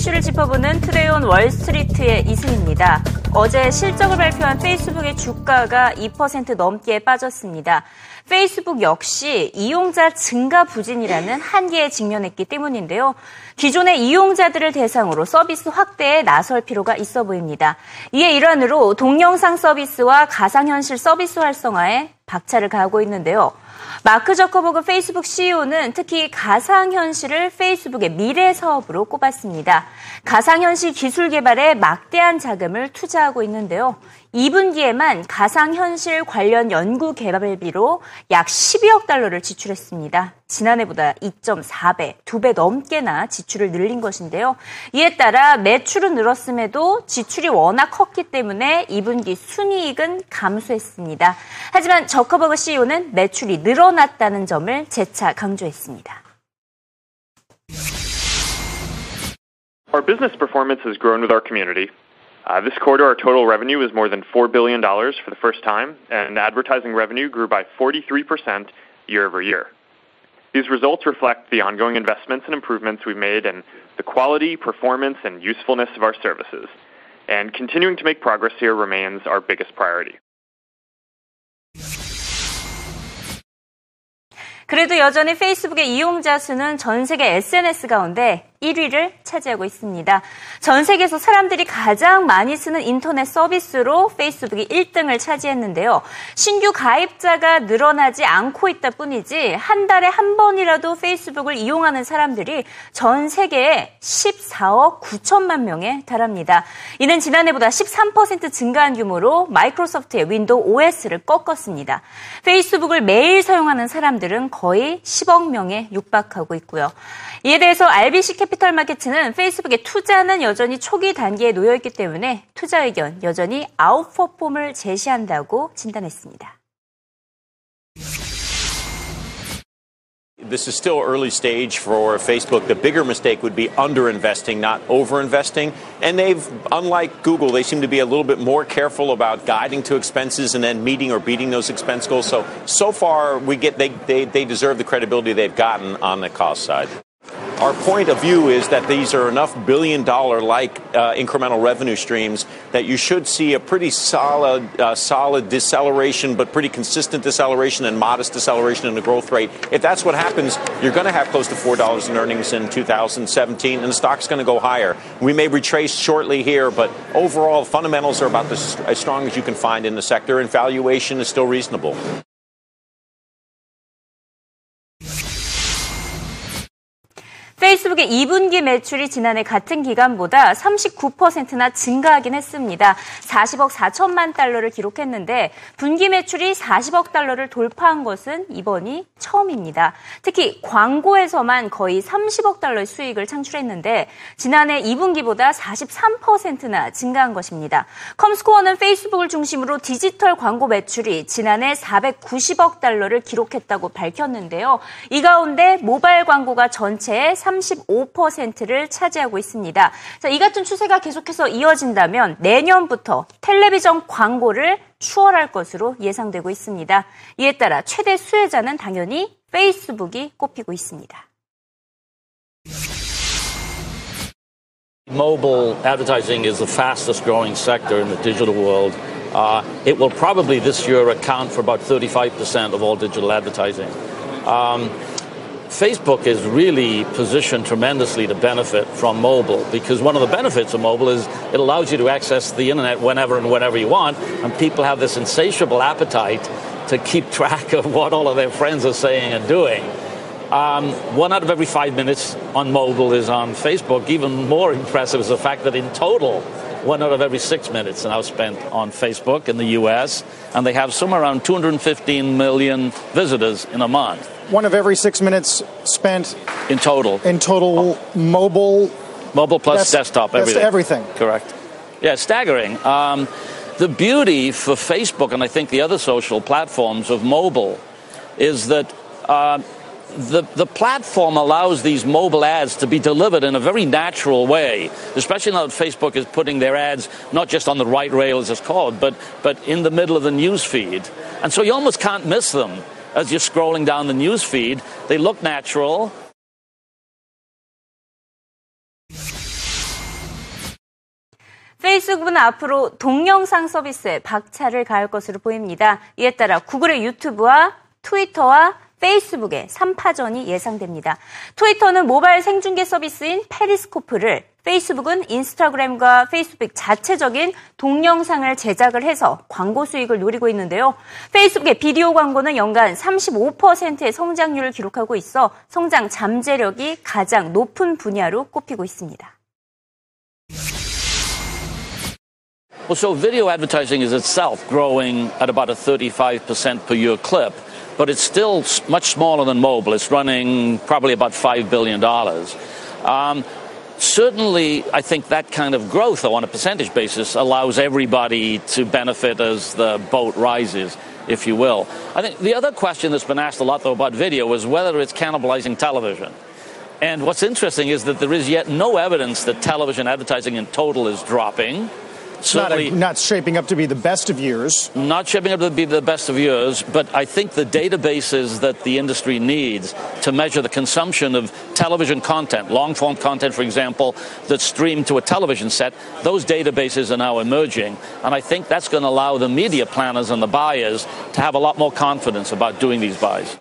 이슈를 짚어보는 Today on Wall Street의 이승입니다. 어제 실적을 발표한 페이스북의 주가가 2% 넘게 빠졌습니다. 페이스북 역시 이용자 증가 부진이라는 한계에 직면했기 때문인데요. 기존의 이용자들을 대상으로 서비스 확대에 나설 필요가 있어 보입니다. 이에 일환으로 동영상 서비스와 가상현실 서비스 활성화에 박차를 가하고 있는데요. 마크 저커버그 페이스북 CEO는 특히 가상현실을 페이스북의 미래 사업으로 꼽았습니다. 가상현실 기술 개발에 막대한 자금을 투자하고 있는데요. 2분기에만 가상현실 관련 연구 개발비로 약 12억 달러를 지출했습니다. 지난해보다 2.4배, 2배 넘게나 지출 을 늘린 것인데요. 이에 따라 매출은 늘었음에도 지출이 워낙 컸기 때문에 2분기 순이익은 감소했습니다. 하지만 저커버그 CEO는 매출이 늘어났다는 점을 재차 강조했습니다. Our business performance has grown with our community. Uh, this quarter, our total revenue was more than $4 billion for the first time, and advertising revenue grew by 43% year over year. These results reflect the ongoing investments and improvements we've made in the quality, performance, and usefulness of our services. And continuing to make progress here remains our biggest priority. 그래도 여전히 페이스북의 이용자 수는 전 세계 SNS 가운데 1위를 차지하고 있습니다. 전 세계에서 사람들이 가장 많이 쓰는 인터넷 서비스로 페이스북이 1등을 차지했는데요. 신규 가입자가 늘어나지 않고 있다 뿐이지 한 달에 한 번이라도 페이스북을 이용하는 사람들이 전 세계에 14억 9천만 명에 달합니다. 이는 지난해보다 13% 증가한 규모로 마이크로소프트의 윈도우 OS를 꺾었습니다. 페이스북을 매일 사용하는 사람들은 거의 10억 명에 육박하고 있고요. 이에 대해서 RBC 캐피털 마케츠는 페이스북의 투자는 여전히 초기 단계에 놓여 있기 때문에 투자 의견 여전히 아웃퍼폼을 제시한다고 진단했습니다. This is still early stage for Facebook. The bigger mistake would be underinvesting, not overinvesting. And they've, unlike Google, they seem to be a little bit more careful about guiding to expenses and then meeting or beating those expense goals. So, so far, we get they, they, they deserve the credibility they've gotten on the cost side. Our point of view is that these are enough billion dollar like uh, incremental revenue streams that you should see a pretty solid, uh, solid deceleration, but pretty consistent deceleration and modest deceleration in the growth rate. If that's what happens, you're going to have close to $4 in earnings in 2017, and the stock's going to go higher. We may retrace shortly here, but overall, fundamentals are about as strong as you can find in the sector, and valuation is still reasonable. 페이스북의 2분기 매출이 지난해 같은 기간보다 39%나 증가하긴 했습니다. 40억 4천만 달러를 기록했는데 분기 매출이 40억 달러를 돌파한 것은 이번이 처음입니다. 특히 광고에서만 거의 30억 달러의 수익을 창출했는데 지난해 2분기보다 43%나 증가한 것입니다. 컴스코어는 페이스북을 중심으로 디지털 광고 매출이 지난해 490억 달러를 기록했다고 밝혔는데요. 이 가운데 모바일 광고가 전체의 35%를 차지하고 있습니다. 자, 이 같은 추세가 계속해서 이어진다면 내년부터 텔레비전 광고를 추월할 것으로 예상되고 있습니다. 이에 따라 최대 수혜자는 당연히 페이스북이 꼽히고 있습니다. Mobile advertising is the fastest growing sector in the digital world. Uh, it will probably this year account for about 35% of all digital advertising. Um, Facebook is really positioned tremendously to benefit from mobile because one of the benefits of mobile is it allows you to access the internet whenever and whenever you want, and people have this insatiable appetite to keep track of what all of their friends are saying and doing. Um, one out of every five minutes on mobile is on Facebook. Even more impressive is the fact that in total, one out of every six minutes now spent on Facebook in the US, and they have somewhere around 215 million visitors in a month. One of every six minutes spent in total. In total, mobile. Mobile plus desktop, everything. everything. Correct. Yeah, staggering. Um, the beauty for Facebook and I think the other social platforms of mobile is that uh, the, the platform allows these mobile ads to be delivered in a very natural way, especially now that Facebook is putting their ads not just on the right rail, as it's called, but, but in the middle of the news feed. And so you almost can't miss them as you're scrolling down the news feed. They look natural. 페이스북은 앞으로 동영상 서비스에 박차를 가할 것으로 보입니다. 이에 따라 구글의 유튜브와 트위터와 페이스북의 3파전이 예상됩니다. 트위터는 모바일 생중계 서비스인 페리스코프를 페이스북은 인스타그램과 페이스북 자체적인 동영상을 제작을 해서 광고 수익을 노리고 있는데요. 페이스북의 비디오 광고는 연간 35%의 성장률을 기록하고 있어 성장 잠재력이 가장 높은 분야로 꼽히고 있습니다. Well, so video advertising is itself growing at about a 35% per year clip, but it's still much smaller than mobile. It's running probably about $5 billion. Um, certainly, I think that kind of growth, though, on a percentage basis, allows everybody to benefit as the boat rises, if you will. I think the other question that's been asked a lot, though, about video is whether it's cannibalizing television. And what's interesting is that there is yet no evidence that television advertising in total is dropping. Not, a, not, shaping up to be the best of years. Not shaping up to be the best of years, but I think the databases that the industry needs to measure the consumption of television content, long form content, for example, that's streamed to a television set, those databases are now emerging. And I think that's going to allow the media planners and the buyers to have a lot more confidence about doing these buys.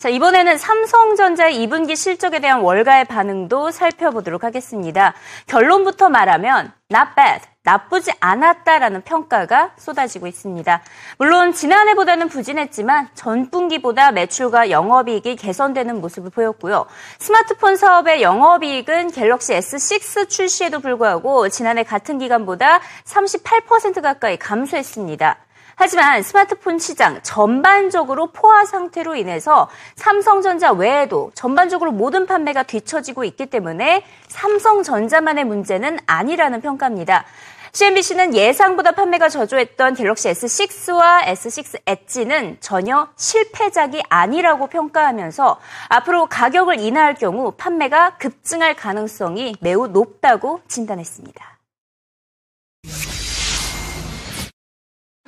자, 이번에는 삼성전자의 2분기 실적에 대한 월가의 반응도 살펴보도록 하겠습니다. 결론부터 말하면 not bad, 나쁘지 않았다라는 평가가 쏟아지고 있습니다. 물론 지난해보다는 부진했지만 전 분기보다 매출과 영업이익이 개선되는 모습을 보였고요. 스마트폰 사업의 영업이익은 갤럭시 S6 출시에도 불구하고 지난해 같은 기간보다 38% 가까이 감소했습니다. 하지만 스마트폰 시장 전반적으로 포화 상태로 인해서 삼성전자 외에도 전반적으로 모든 판매가 뒤처지고 있기 때문에 삼성전자만의 문제는 아니라는 평가입니다. CNBC는 예상보다 판매가 저조했던 갤럭시 S6와 S6 엣지는 전혀 실패작이 아니라고 평가하면서 앞으로 가격을 인하할 경우 판매가 급증할 가능성이 매우 높다고 진단했습니다.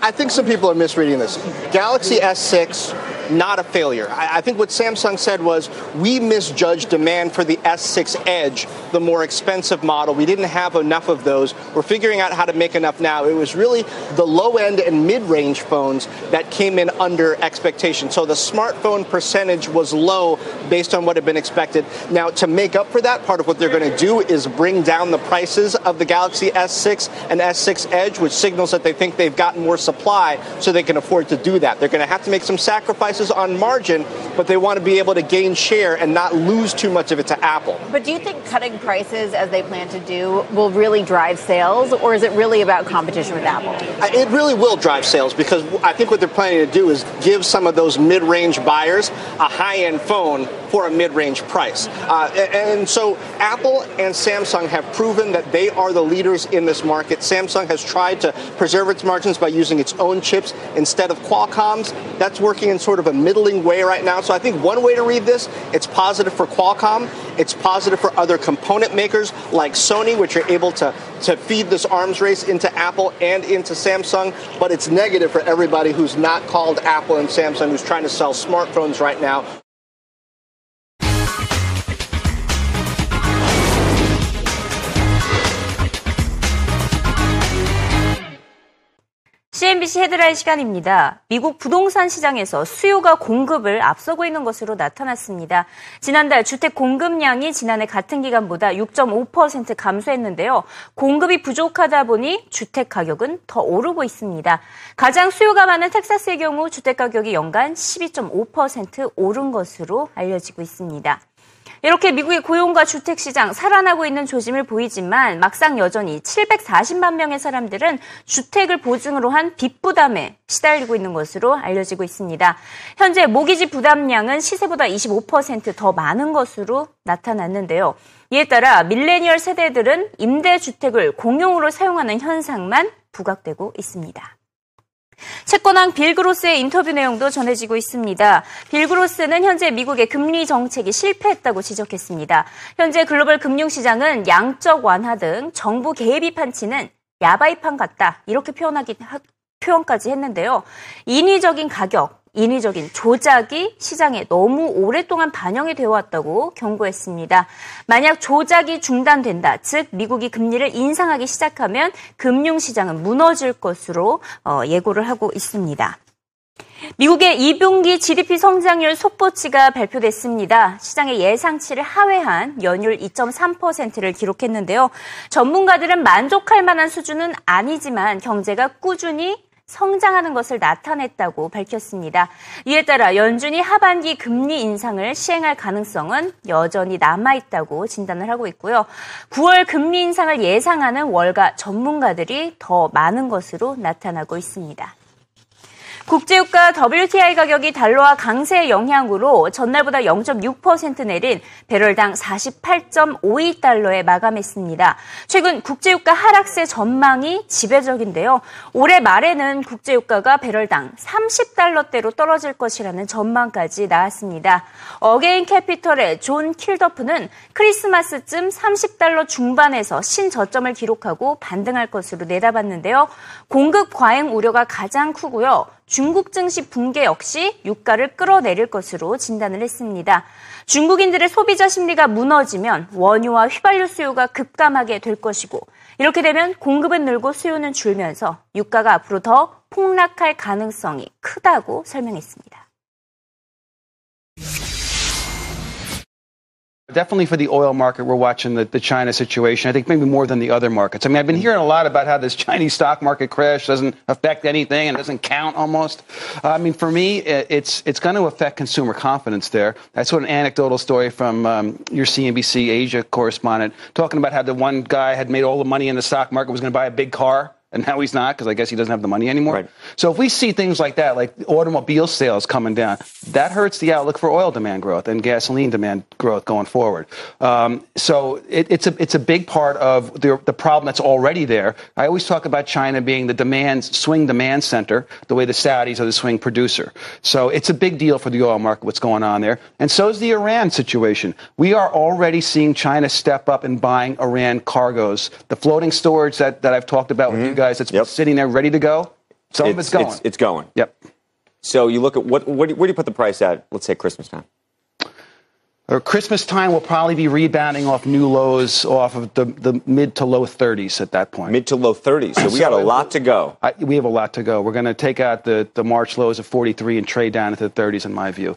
I think some people are misreading this. Galaxy S6, not a failure. I, I, think what Samsung said was we misjudged demand for the S6 Edge, the more expensive model. We didn't have enough of those. We're figuring out how to make enough now. It was really the low end and mid range phones that came in under expectation. So the smartphone percentage was low based on what had been expected. Now, to make up for that, part of what they're going to do is bring down the prices of the Galaxy S6 and S6 Edge, which signals that they think they've gotten more supply so they can afford to do that. They're going to have to make some sacrifices on margin, but they want to be able to gain share and not lose too much of it to Apple. But do you think cutting prices as they plan to do will really drive sales, or is it really about competition with Apple? It really will drive sales because I think what they're planning to do is give some of those mid range buyers a high end phone for a mid range price. Uh, and so Apple and Samsung have proven that they are the leaders in this market. Samsung has tried to preserve its margins by using its own chips instead of Qualcomm's. That's working in sort of a middling way right now. So I think one way to read this, it's positive for Qualcomm. It's positive for other component makers like Sony, which are able to, to feed this arms race into Apple and into Samsung. But it's negative for everybody who's not called Apple and Samsung, who's trying to sell smartphones right now. CNBC 헤드라인 시간입니다. 미국 부동산 시장에서 수요가 공급을 앞서고 있는 것으로 나타났습니다. 지난달 주택 공급량이 지난해 같은 기간보다 6.5% 감소했는데요. 공급이 부족하다 보니 주택 가격은 더 오르고 있습니다. 가장 수요가 많은 텍사스의 경우 주택 가격이 연간 12.5% 오른 것으로 알려지고 있습니다. 이렇게 미국의 고용과 주택 시장 살아나고 있는 조짐을 보이지만 막상 여전히 740만 명의 사람들은 주택을 보증으로 한 빚 부담에 시달리고 있는 것으로 알려지고 있습니다. 현재 모기지 부담량은 시세보다 25%더 많은 것으로 나타났는데요. 이에 따라 밀레니얼 세대들은 임대주택을 공용으로 사용하는 현상만 부각되고 있습니다. 채권왕 빌그로스의 인터뷰 내용도 전해지고 있습니다. 빌그로스는 현재 미국의 금리 정책이 실패했다고 지적했습니다. 현재 글로벌 금융시장은 양적 완화 등 정부 개입이 판치는 야바이판 같다 이렇게 표현하기 표현까지 했는데요. 인위적인 가격, 인위적인 조작이 시장에 너무 오랫동안 반영이 되어 왔다고 경고했습니다. 만약 조작이 중단된다, 즉 미국이 금리를 인상하기 시작하면 금융시장은 무너질 것으로 어, 예고를 하고 있습니다. 미국의 2분기 GDP 성장률 속보치가 발표됐습니다. 시장의 예상치를 하회한 연율 2.3%를 기록했는데요. 전문가들은 만족할 만한 수준은 아니지만 경제가 꾸준히 성장하는 것을 나타냈다고 밝혔습니다. 이에 따라 연준이 하반기 금리 인상을 시행할 가능성은 여전히 남아있다고 진단을 하고 있고요. 9월 금리 인상을 예상하는 월가 전문가들이 더 많은 것으로 나타나고 있습니다. 국제유가 WTI 가격이 달러와 강세의 영향으로 전날보다 0.6% 내린 배럴당 48.52달러에 마감했습니다. 최근 국제유가 하락세 전망이 지배적인데요. 올해 말에는 국제유가가 배럴당 30달러대로 떨어질 것이라는 전망까지 나왔습니다. 어게인 캐피털의 존 킬더프는 크리스마스쯤 30달러 중반에서 신저점을 기록하고 반등할 것으로 내다봤는데요. 공급 과잉 우려가 가장 크고요. 중국 증시 붕괴 역시 유가를 끌어내릴 것으로 진단을 했습니다. 중국인들의 소비자 심리가 무너지면 원유와 휘발유 수요가 급감하게 될 것이고 이렇게 되면 공급은 늘고 수요는 줄면서 유가가 앞으로 더 폭락할 가능성이 크다고 설명했습니다. Definitely for the oil market, we're watching the, the China situation. I think maybe more than the other markets. I mean, I've been hearing a lot about how this Chinese stock market crash doesn't affect anything and doesn't count almost. Uh, I mean, for me, it's it's going to affect consumer confidence there. That's what an anecdotal story from um, your CNBC Asia correspondent talking about how the one guy had made all the money in the stock market was going to buy a big car and now he's not because I guess he doesn't have the money anymore. Right. So if we see things like that, like automobile sales coming down, that hurts the outlook for oil demand growth and gasoline demand growth going forward. Um, so it, it's a it's a big part of the, the problem that's already there. I always talk about China being the demand swing demand center, the way the Saudis are the swing producer. So it's a big deal for the oil market what's going on there, and so is the Iran situation. We are already seeing China step up and buying Iran cargoes, the floating storage that, that I've talked about with you guys. It's Yep. sitting there ready to go. Some of it's going. It's, it's going. Yep. So you look at what, what do where do you put the price at? Let's say Christmas time. Or Christmas time will probably be rebounding off new lows off of the, the mid to low 30s at that point. Mid to low 30s. So we So got a lot to go. I, we have a lot to go. We're going to take out the, the March lows of 43 and trade down into the 30s, in my view.